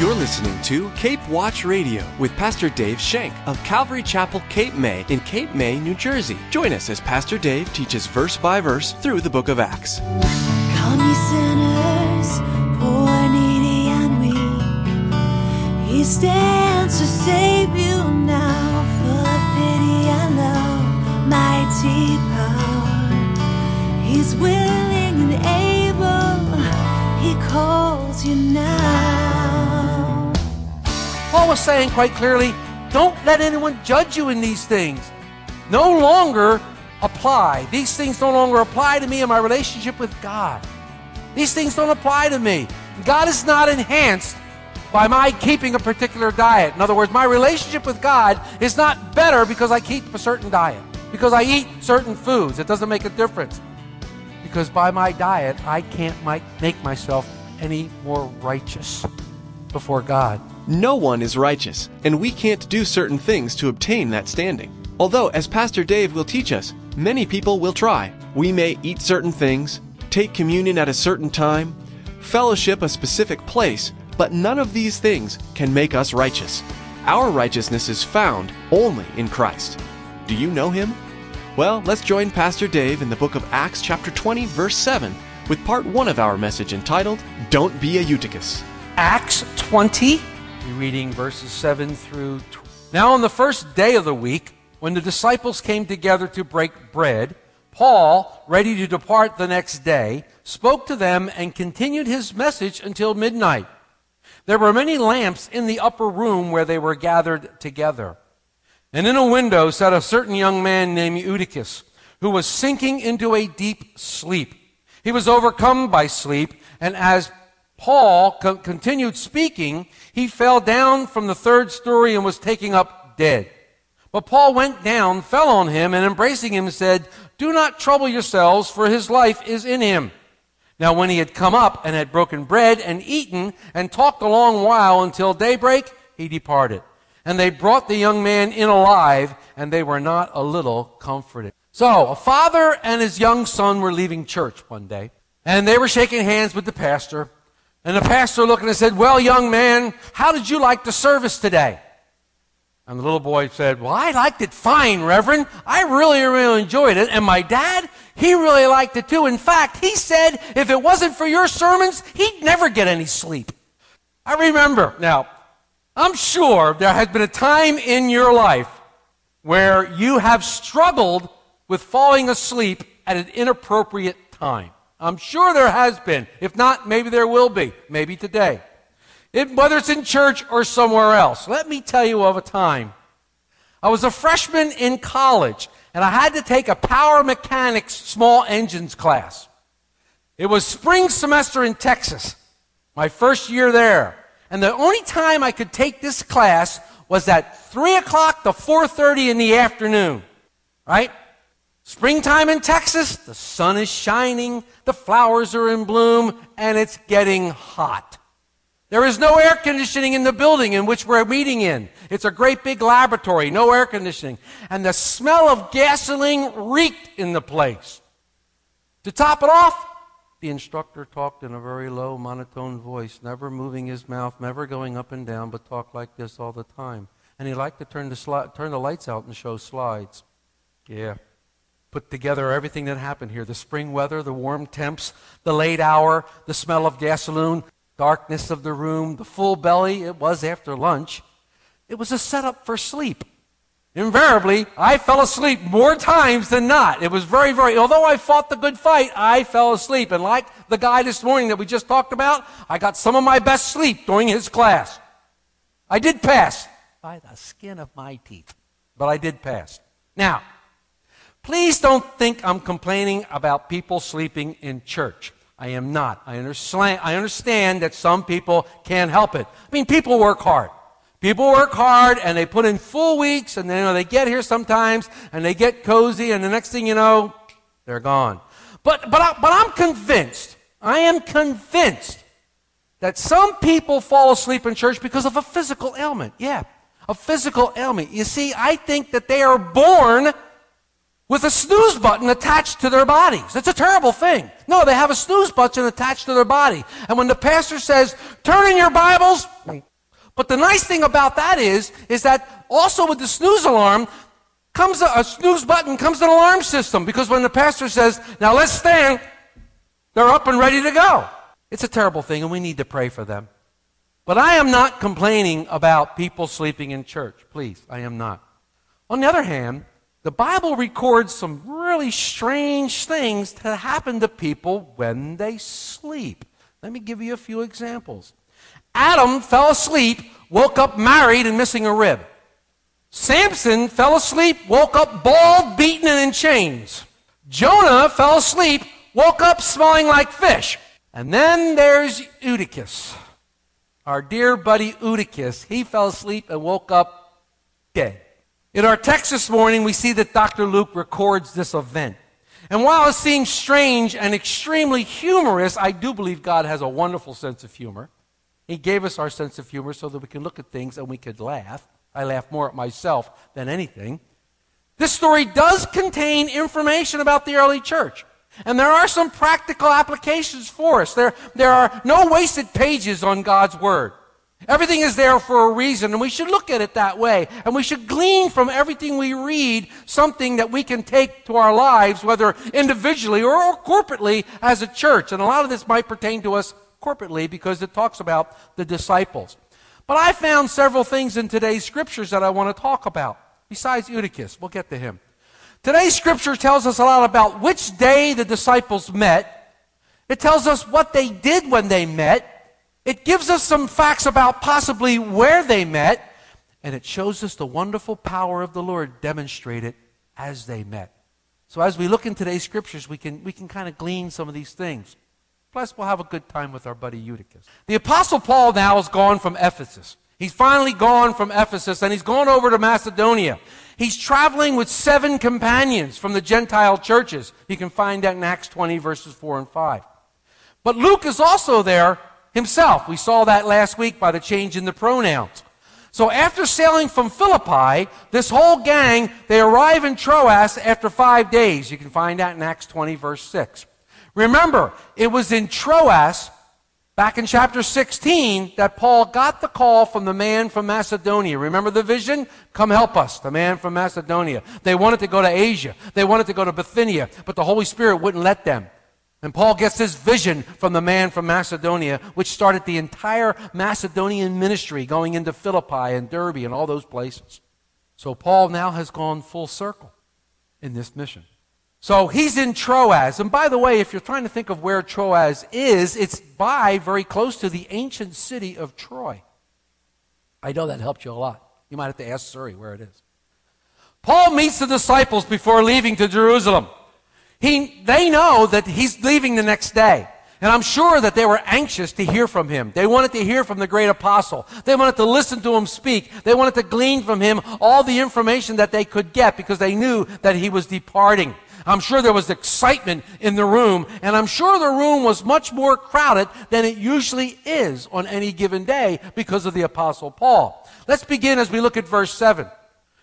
You're listening to Cape Watch Radio with Pastor Dave Shank of Calvary Chapel, Cape May in Cape May, New Jersey. Join us as Pastor Dave teaches verse by verse through the book of Acts. Come ye sinners, poor, needy, and weak. He stands to save you now, full of pity and love, mighty power. He's willing and able. He calls you now. Paul was saying quite clearly don't let anyone judge you in these things. No longer apply. These things no longer apply to me in my relationship with God. These things don't apply to me. God is not enhanced by my keeping a particular diet. In other words, my relationship with God is not better because I keep a certain diet, because I eat certain foods. It doesn't make a difference. Because by my diet, I can't make myself any more righteous before God. No one is righteous, and we can't do certain things to obtain that standing. Although, as Pastor Dave will teach us, many people will try. We may eat certain things, take communion at a certain time, fellowship a specific place, but none of these things can make us righteous. Our righteousness is found only in Christ. Do you know him? Well, let's join Pastor Dave in the book of Acts, chapter 20, verse 7, with part 1 of our message entitled, Don't Be a Eutychus. Acts 20, we're reading verses 7 through 12. Now, on the first day of the week, when the disciples came together to break bread, Paul, ready to depart the next day, spoke to them and continued his message until midnight. There were many lamps in the upper room where they were gathered together. And in a window sat a certain young man named Eutychus, who was sinking into a deep sleep. He was overcome by sleep, and as Paul co- continued speaking, he fell down from the third story and was taken up dead. But Paul went down, fell on him, and embracing him said, Do not trouble yourselves, for his life is in him. Now when he had come up and had broken bread and eaten and talked a long while until daybreak, he departed. And they brought the young man in alive, and they were not a little comforted. So, a father and his young son were leaving church one day, and they were shaking hands with the pastor, and the pastor looked and said, Well, young man, how did you like the service today? And the little boy said, Well, I liked it fine, Reverend. I really, really enjoyed it. And my dad, he really liked it too. In fact, he said if it wasn't for your sermons, he'd never get any sleep. I remember. Now, I'm sure there has been a time in your life where you have struggled with falling asleep at an inappropriate time. I'm sure there has been. If not, maybe there will be. Maybe today. It, whether it's in church or somewhere else. Let me tell you of a time. I was a freshman in college, and I had to take a power mechanics small engines class. It was spring semester in Texas, my first year there. And the only time I could take this class was at 3 o'clock to 4.30 in the afternoon. Right? Springtime in Texas, the sun is shining, the flowers are in bloom, and it's getting hot. There is no air conditioning in the building in which we're meeting in. It's a great big laboratory, no air conditioning. And the smell of gasoline reeked in the place. To top it off, the instructor talked in a very low, monotone voice, never moving his mouth, never going up and down, but talked like this all the time. And he liked to turn the, sli- turn the lights out and show slides. Yeah put together everything that happened here the spring weather, the warm temps, the late hour, the smell of gasoline, darkness of the room, the full belly. It was after lunch. It was a setup for sleep. Invariably, I fell asleep more times than not. It was very, very, although I fought the good fight, I fell asleep. And like the guy this morning that we just talked about, I got some of my best sleep during his class. I did pass by the skin of my teeth, but I did pass. Now, Please don't think I'm complaining about people sleeping in church. I am not. I understand, I understand that some people can't help it. I mean, people work hard. People work hard and they put in full weeks and then you know, they get here sometimes and they get cozy and the next thing you know, they're gone. But, but, I, but I'm convinced, I am convinced that some people fall asleep in church because of a physical ailment. Yeah, a physical ailment. You see, I think that they are born with a snooze button attached to their bodies. It's a terrible thing. No, they have a snooze button attached to their body. And when the pastor says, turn in your Bibles, But the nice thing about that is, is that also with the snooze alarm comes a, a snooze button, comes an alarm system. Because when the pastor says, now let's stand, they're up and ready to go. It's a terrible thing and we need to pray for them. But I am not complaining about people sleeping in church. Please, I am not. On the other hand, the Bible records some really strange things that happen to people when they sleep. Let me give you a few examples. Adam fell asleep, woke up married and missing a rib. Samson fell asleep, woke up bald, beaten, and in chains. Jonah fell asleep, woke up smelling like fish. And then there's Eutychus. Our dear buddy Eutychus, he fell asleep and woke up dead. In our text this morning, we see that Dr. Luke records this event. And while it seems strange and extremely humorous, I do believe God has a wonderful sense of humor. He gave us our sense of humor so that we can look at things and we could laugh. I laugh more at myself than anything. This story does contain information about the early church. And there are some practical applications for us. There, there are no wasted pages on God's Word. Everything is there for a reason, and we should look at it that way. And we should glean from everything we read something that we can take to our lives, whether individually or, or corporately as a church. And a lot of this might pertain to us corporately because it talks about the disciples. But I found several things in today's scriptures that I want to talk about, besides Eutychus. We'll get to him. Today's scripture tells us a lot about which day the disciples met. It tells us what they did when they met. It gives us some facts about possibly where they met. And it shows us the wonderful power of the Lord demonstrated as they met. So as we look in today's scriptures, we can, we can kind of glean some of these things. Plus, we'll have a good time with our buddy Eutychus. The Apostle Paul now is gone from Ephesus. He's finally gone from Ephesus and he's gone over to Macedonia. He's traveling with seven companions from the Gentile churches. You can find that in Acts 20, verses 4 and 5. But Luke is also there himself. We saw that last week by the change in the pronouns. So after sailing from Philippi, this whole gang, they arrive in Troas after five days. You can find that in Acts 20, verse 6. Remember, it was in Troas Back in chapter 16, that Paul got the call from the man from Macedonia. Remember the vision? Come help us, the man from Macedonia. They wanted to go to Asia. They wanted to go to Bithynia, but the Holy Spirit wouldn't let them. And Paul gets this vision from the man from Macedonia, which started the entire Macedonian ministry going into Philippi and Derbe and all those places. So Paul now has gone full circle in this mission. So he's in Troas. And by the way, if you're trying to think of where Troas is, it's by very close to the ancient city of Troy. I know that helped you a lot. You might have to ask Siri where it is. Paul meets the disciples before leaving to Jerusalem. He, they know that he's leaving the next day. And I'm sure that they were anxious to hear from him. They wanted to hear from the great apostle. They wanted to listen to him speak. They wanted to glean from him all the information that they could get because they knew that he was departing. I'm sure there was excitement in the room, and I'm sure the room was much more crowded than it usually is on any given day because of the Apostle Paul. Let's begin as we look at verse 7.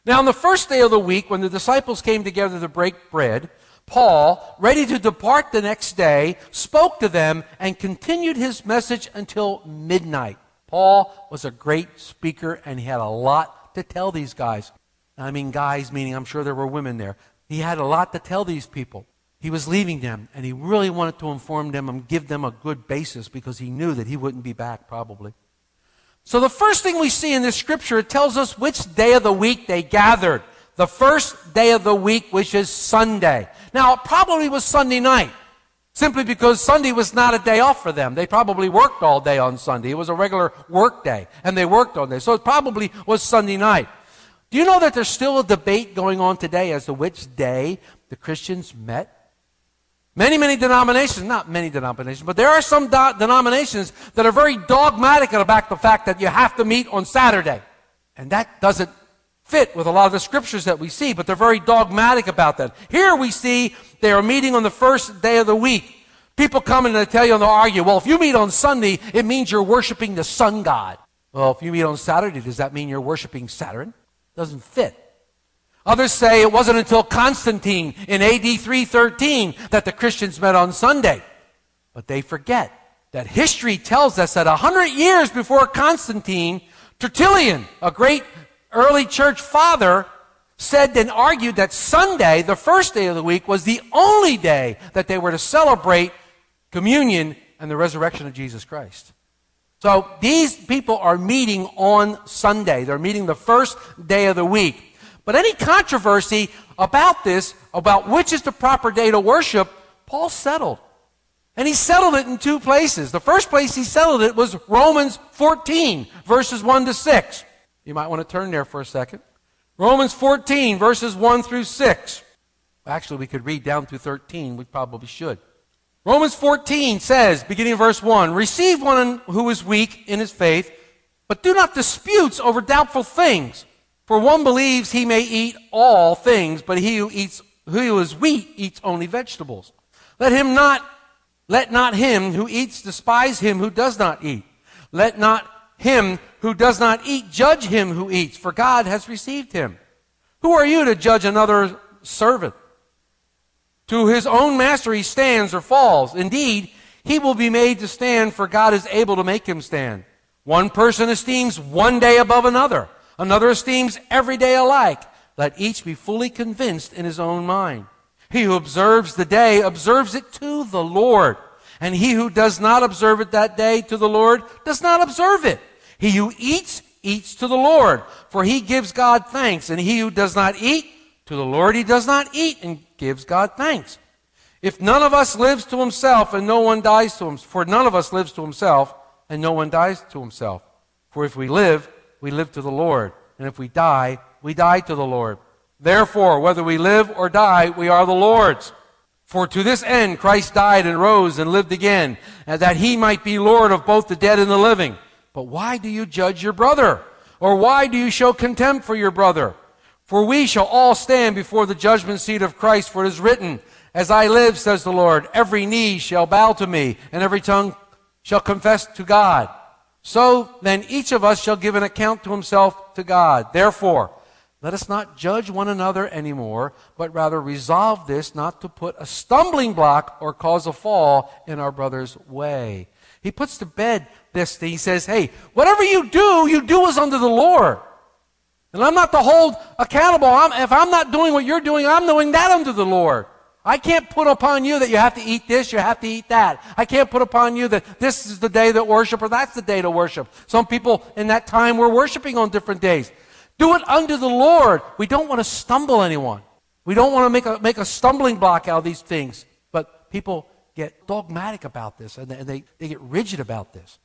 Now, on the first day of the week, when the disciples came together to break bread, Paul, ready to depart the next day, spoke to them and continued his message until midnight. Paul was a great speaker and he had a lot to tell these guys. I mean, guys, meaning I'm sure there were women there. He had a lot to tell these people. He was leaving them, and he really wanted to inform them and give them a good basis because he knew that he wouldn't be back probably. So the first thing we see in this scripture, it tells us which day of the week they gathered. The first day of the week, which is Sunday. Now, it probably was Sunday night, simply because Sunday was not a day off for them. They probably worked all day on Sunday. It was a regular work day, and they worked on day. So it probably was Sunday night. Do you know that there's still a debate going on today as to which day the Christians met? Many, many denominations, not many denominations, but there are some do- denominations that are very dogmatic about the fact that you have to meet on Saturday. And that doesn't fit with a lot of the scriptures that we see, but they're very dogmatic about that. Here we see they are meeting on the first day of the week. People come and they tell you and they'll argue, well, if you meet on Sunday, it means you're worshiping the sun god. Well, if you meet on Saturday, does that mean you're worshiping Saturn? Doesn't fit. Others say it wasn't until Constantine in AD 313 that the Christians met on Sunday. But they forget that history tells us that a hundred years before Constantine, Tertullian, a great early church father, said and argued that Sunday, the first day of the week, was the only day that they were to celebrate communion and the resurrection of Jesus Christ. So these people are meeting on Sunday. They're meeting the first day of the week. But any controversy about this, about which is the proper day to worship, Paul settled. And he settled it in two places. The first place he settled it was Romans 14, verses 1 to 6. You might want to turn there for a second. Romans 14, verses 1 through 6. Actually, we could read down through 13. We probably should. Romans 14 says, beginning of verse 1, Receive one who is weak in his faith, but do not disputes over doubtful things. For one believes he may eat all things, but he who eats who is weak eats only vegetables. Let him not let not him who eats despise him who does not eat. Let not him who does not eat judge him who eats, for God has received him. Who are you to judge another servant? To his own master he stands or falls. Indeed, he will be made to stand, for God is able to make him stand. One person esteems one day above another, another esteems every day alike. Let each be fully convinced in his own mind. He who observes the day observes it to the Lord. And he who does not observe it that day to the Lord does not observe it. He who eats, eats to the Lord, for he gives God thanks. And he who does not eat, to the Lord he does not eat and gives God thanks. If none of us lives to himself and no one dies to him, for none of us lives to himself and no one dies to himself. For if we live, we live to the Lord. And if we die, we die to the Lord. Therefore, whether we live or die, we are the Lord's. For to this end Christ died and rose and lived again, that he might be Lord of both the dead and the living. But why do you judge your brother? Or why do you show contempt for your brother? For we shall all stand before the judgment seat of Christ, for it is written, As I live, says the Lord, every knee shall bow to me, and every tongue shall confess to God. So then each of us shall give an account to himself to God. Therefore, let us not judge one another anymore, but rather resolve this not to put a stumbling block or cause a fall in our brother's way. He puts to bed this thing. He says, hey, whatever you do, you do as under the Lord. And I'm not to hold accountable. I'm, if I'm not doing what you're doing, I'm doing that under the Lord. I can't put upon you that you have to eat this, you have to eat that. I can't put upon you that this is the day that worship or that's the day to worship. Some people in that time were worshiping on different days. Do it unto the Lord. We don't want to stumble anyone. We don't want to make a, make a stumbling block out of these things. But people get dogmatic about this and they, they, get rigid about this.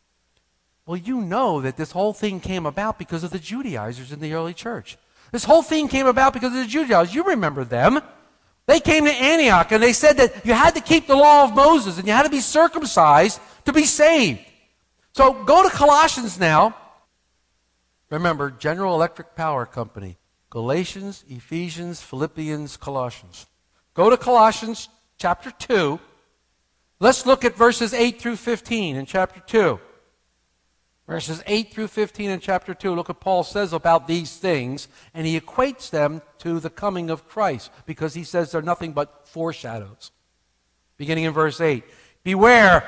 Well, you know that this whole thing came about because of the Judaizers in the early church. This whole thing came about because of the Judaizers. You remember them. They came to Antioch and they said that you had to keep the law of Moses and you had to be circumcised to be saved. So go to Colossians now Remember, General Electric Power Company. Galatians, Ephesians, Philippians, Colossians. Go to Colossians chapter 2. Let's look at verses 8 through 15 in chapter 2. Verses 8 through 15 in chapter 2. Look what Paul says about these things, and he equates them to the coming of Christ because he says they're nothing but foreshadows. Beginning in verse 8 Beware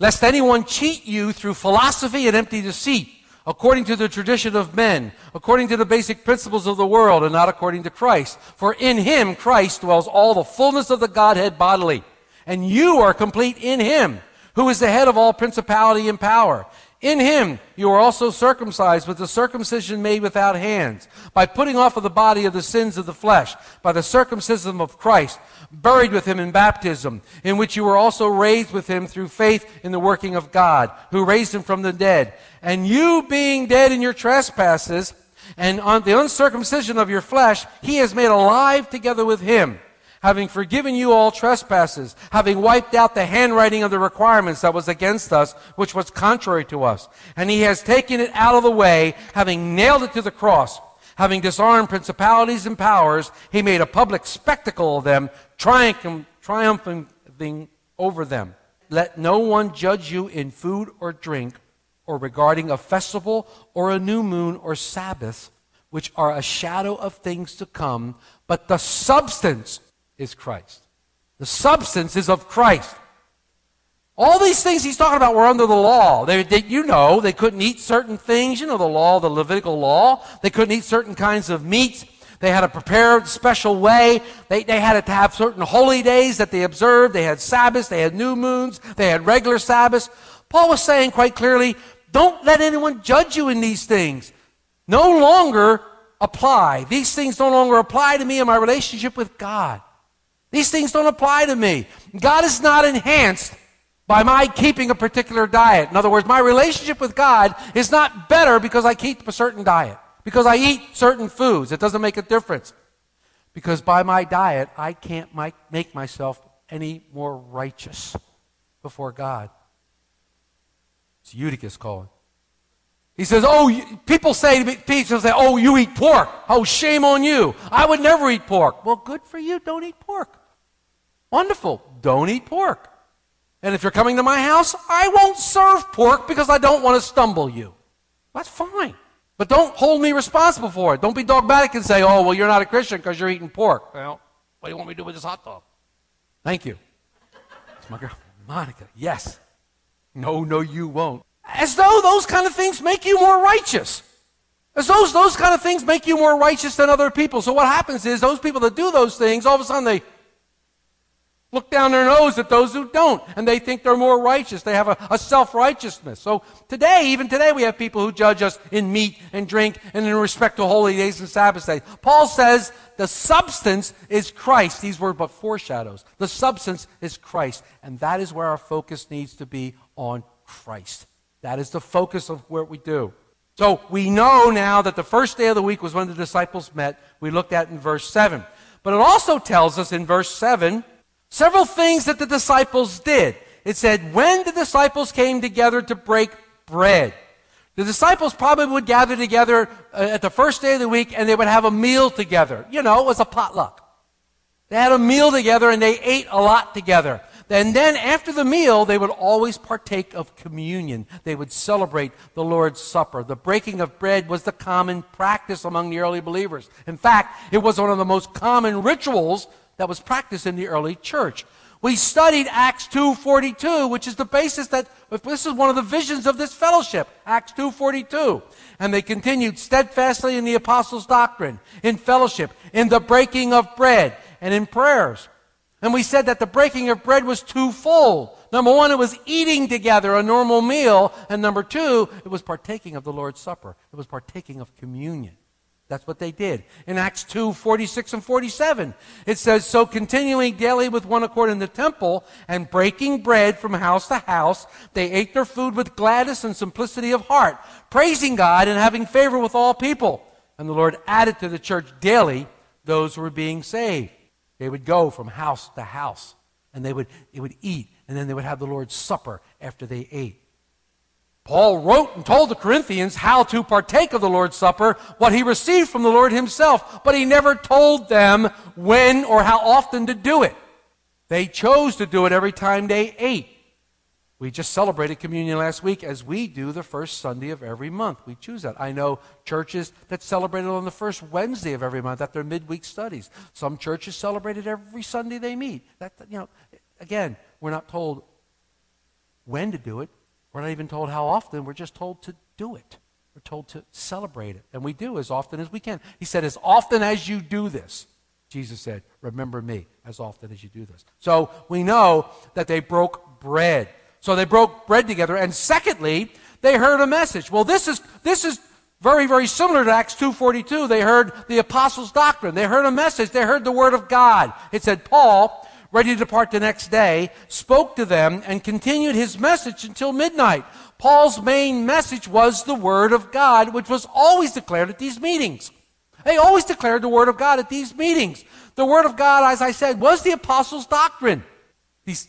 lest anyone cheat you through philosophy and empty deceit according to the tradition of men, according to the basic principles of the world, and not according to Christ. For in him, Christ, dwells all the fullness of the Godhead bodily. And you are complete in him, who is the head of all principality and power. In him you are also circumcised with the circumcision made without hands, by putting off of the body of the sins of the flesh, by the circumcision of Christ, buried with him in baptism, in which you were also raised with him through faith in the working of God, who raised him from the dead. And you being dead in your trespasses, and on the uncircumcision of your flesh, he has made alive together with him having forgiven you all trespasses, having wiped out the handwriting of the requirements that was against us, which was contrary to us. And he has taken it out of the way, having nailed it to the cross. Having disarmed principalities and powers, he made a public spectacle of them, triumphing over them. Let no one judge you in food or drink, or regarding a festival, or a new moon, or Sabbath, which are a shadow of things to come, but the substance is Christ. The substance is of Christ. All these things he's talking about were under the law. They, they, you know, they couldn't eat certain things. You know the law, the Levitical law. They couldn't eat certain kinds of meats. They had a special way. They, they had to have certain holy days that they observed. They had Sabbaths. They had new moons. They had regular Sabbaths. Paul was saying quite clearly, don't let anyone judge you in these things. No longer apply. These things no longer apply to me in my relationship with God. These things don't apply to me. God is not enhanced by my keeping a particular diet. In other words, my relationship with God is not better because I keep a certain diet, because I eat certain foods. It doesn't make a difference. Because by my diet, I can't make myself any more righteous before God. It's Eutychus calling. He says, Oh, people say, to me, people say, Oh, you eat pork. Oh, shame on you. I would never eat pork. Well, good for you. Don't eat pork. Wonderful. Don't eat pork. And if you're coming to my house, I won't serve pork because I don't want to stumble you. That's fine. But don't hold me responsible for it. Don't be dogmatic and say, oh, well, you're not a Christian because you're eating pork. Well, what do you want me to do with this hot dog? Thank you. It's my girl, Monica. Yes. No, no, you won't. As though those kind of things make you more righteous. As those, those kind of things make you more righteous than other people. So what happens is those people that do those things, all of a sudden they look down their nose at those who don't, and they think they're more righteous. They have a, a self righteousness. So today, even today, we have people who judge us in meat and drink and in respect to holy days and Sabbath days. Paul says the substance is Christ. These were but foreshadows. The substance is Christ, and that is where our focus needs to be on Christ. That is the focus of what we do. So we know now that the first day of the week was when the disciples met. We looked at in verse 7. But it also tells us in verse 7 Several things that the disciples did. It said, when the disciples came together to break bread. The disciples probably would gather together uh, at the first day of the week and they would have a meal together. You know, it was a potluck. They had a meal together and they ate a lot together. And then after the meal, they would always partake of communion. They would celebrate the Lord's Supper. The breaking of bread was the common practice among the early believers. In fact, it was one of the most common rituals that was practiced in the early church. We studied Acts 2:42, which is the basis that this is one of the visions of this fellowship, Acts 2:42. And they continued steadfastly in the apostles' doctrine, in fellowship, in the breaking of bread, and in prayers. And we said that the breaking of bread was twofold. Number one, it was eating together a normal meal, and number two, it was partaking of the Lord's Supper. It was partaking of communion. That's what they did. In Acts 2, 46 and 47, it says, So continuing daily with one accord in the temple and breaking bread from house to house, they ate their food with gladness and simplicity of heart, praising God and having favor with all people. And the Lord added to the church daily those who were being saved. They would go from house to house and they would, they would eat and then they would have the Lord's supper after they ate. Paul wrote and told the Corinthians how to partake of the Lord's Supper, what he received from the Lord himself, but he never told them when or how often to do it. They chose to do it every time they ate. We just celebrated communion last week as we do the first Sunday of every month. We choose that. I know churches that celebrate it on the first Wednesday of every month at their midweek studies. Some churches celebrate it every Sunday they meet. That, you know, again, we're not told when to do it. We're not even told how often, we're just told to do it. We're told to celebrate it. And we do as often as we can. He said, As often as you do this, Jesus said, Remember me as often as you do this. So we know that they broke bread. So they broke bread together. And secondly, they heard a message. Well, this is, this is very, very similar to Acts 2.42. They heard the apostles' doctrine. They heard a message. They heard the word of God. It said, Paul, ready to depart the next day, spoke to them and continued his message until midnight. Paul's main message was the Word of God, which was always declared at these meetings. They always declared the Word of God at these meetings. The Word of God, as I said, was the apostles' doctrine. These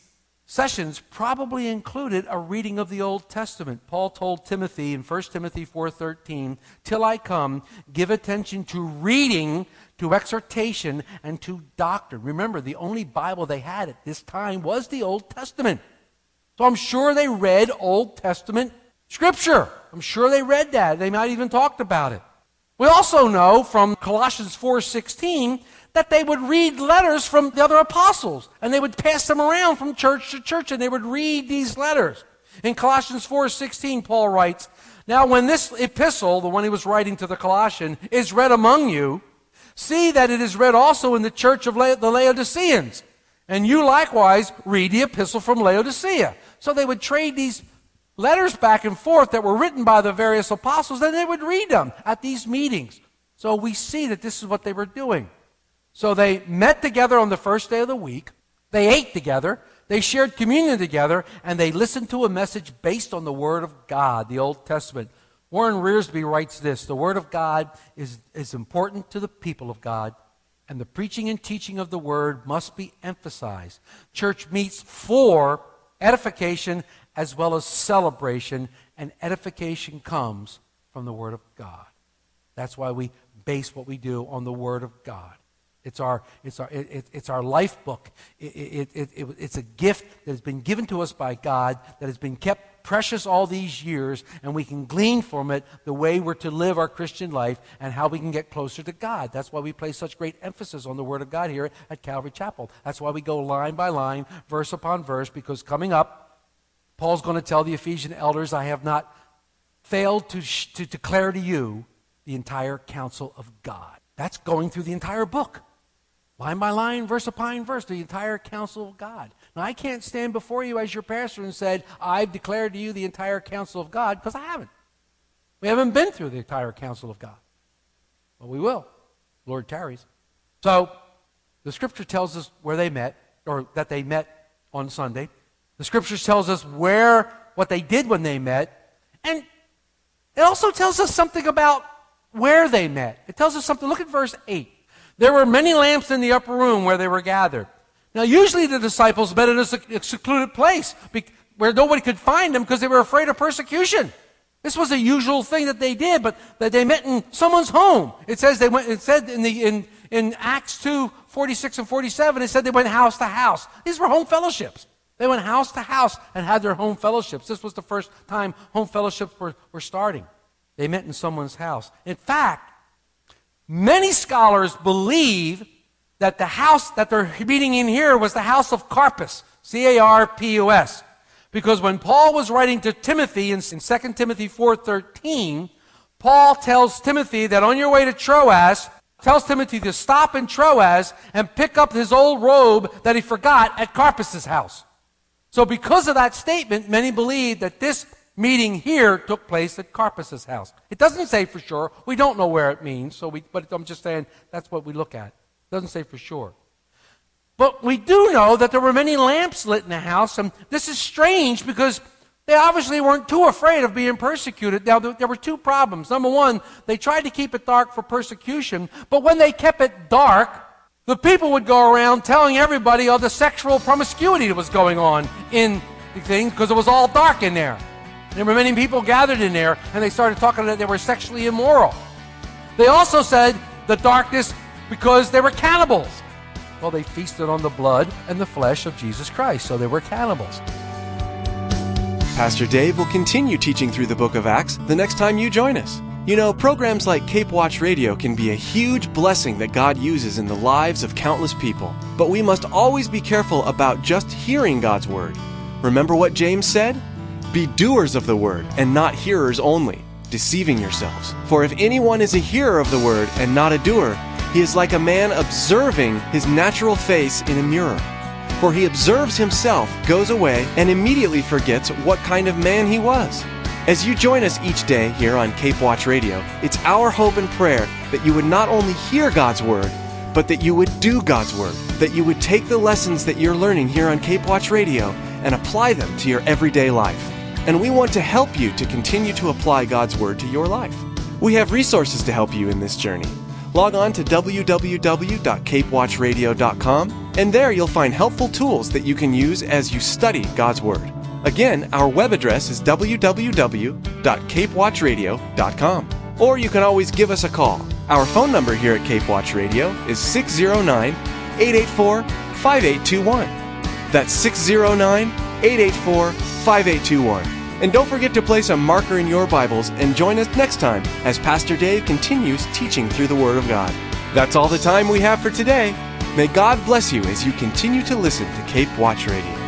sessions probably included a reading of the Old Testament. Paul told Timothy in 1 Timothy 4:13, "Till I come, give attention to reading, to exhortation, and to doctrine." Remember, the only Bible they had at this time was the Old Testament. So I'm sure they read Old Testament scripture. I'm sure they read that. They might even talked about it. We also know from Colossians 4:16 that they would read letters from the other apostles and they would pass them around from church to church and they would read these letters. In Colossians 4:16 Paul writes, "Now when this epistle, the one he was writing to the Colossian, is read among you, see that it is read also in the church of La- the Laodiceans, and you likewise read the epistle from Laodicea." So they would trade these letters back and forth that were written by the various apostles, and they would read them at these meetings. So we see that this is what they were doing. So they met together on the first day of the week, they ate together, they shared communion together, and they listened to a message based on the Word of God, the Old Testament. Warren Wiersbe writes this The Word of God is, is important to the people of God, and the preaching and teaching of the Word must be emphasized. Church meets for edification as well as celebration, and edification comes from the Word of God. That's why we base what we do on the Word of God. It's our, it's our, it, it's our life book. It, it, it, it's a gift that has been given to us by God that has been kept precious all these years, and we can glean from it the way we're to live our Christian life and how we can get closer to God. That's why we place such great emphasis on the Word of God here at Calvary Chapel. That's why we go line by line, verse upon verse, because coming up, Paul's going to tell the Ephesian elders, I have not failed to, sh- to declare to you the entire counsel of God. That's going through the entire book. Line by line, verse upon verse, the entire counsel of God. Now, I can't stand before you as your pastor and said, I've declared to you the entire counsel of God, because I haven't. We haven't been through the entire counsel of God. But we will. Lord tarries. So, the scripture tells us where they met, or that they met on Sunday. The scripture tells us where what they did when they met, and it also tells us something about where they met. It tells us something. Look at verse 8. There were many lamps in the upper room where they were gathered. Now, usually the disciples met in a secluded place where nobody could find them because they were afraid of persecution. This was a usual thing that they did, but that they met in someone's home. It says they went, it said in the, in, in Acts 2, 46 and 47, it said they went house to house. These were home fellowships. They went house to house and had their home fellowships. This was the first time home fellowships were, were starting. They met in someone's house. In fact, many scholars believe that the house that they're meeting in here was the house of Carpus, C A R P U S. Because when Paul was writing to Timothy in, in 2 Timothy 4:13, Paul tells Timothy that on your way to Troas, tells Timothy to stop in Troas and pick up his old robe that he forgot at Carpus's house. So, because of that statement, many believe that this meeting here took place at Carpus's house. It doesn't say for sure. We don't know where it means, so we, but I'm just saying that's what we look at. It doesn't say for sure. But we do know that there were many lamps lit in the house, and this is strange because they obviously weren't too afraid of being persecuted. Now, there were two problems. Number one, they tried to keep it dark for persecution, but when they kept it dark, the people would go around telling everybody of the sexual promiscuity that was going on in the thing because it was all dark in there. There were many people gathered in there, and they started talking that they were sexually immoral. They also said the darkness because they were cannibals. Well, they feasted on the blood and the flesh of Jesus Christ, so they were cannibals. Pastor Dave will continue teaching through the book of Acts the next time you join us. You know, programs like Cape Watch Radio can be a huge blessing that God uses in the lives of countless people. But we must always be careful about just hearing God's Word. Remember what James said? Be doers of the Word and not hearers only, deceiving yourselves. For if anyone is a hearer of the Word and not a doer, he is like a man observing his natural face in a mirror. For he observes himself, goes away, and immediately forgets what kind of man he was. As you join us each day here on Cape Watch Radio, it's our hope and prayer that you would not only hear God's Word, but that you would do God's Word, that you would take the lessons that you're learning here on Cape Watch Radio and apply them to your everyday life. And we want to help you to continue to apply God's Word to your life. We have resources to help you in this journey. Log on to www.capewatchradio.com, and there you'll find helpful tools that you can use as you study God's Word. Again, our web address is www.capewatchradio.com. Or you can always give us a call. Our phone number here at Cape Watch Radio is 609 884 5821. That's 609 884 5821. And don't forget to place a marker in your Bibles and join us next time as Pastor Dave continues teaching through the Word of God. That's all the time we have for today. May God bless you as you continue to listen to Cape Watch Radio.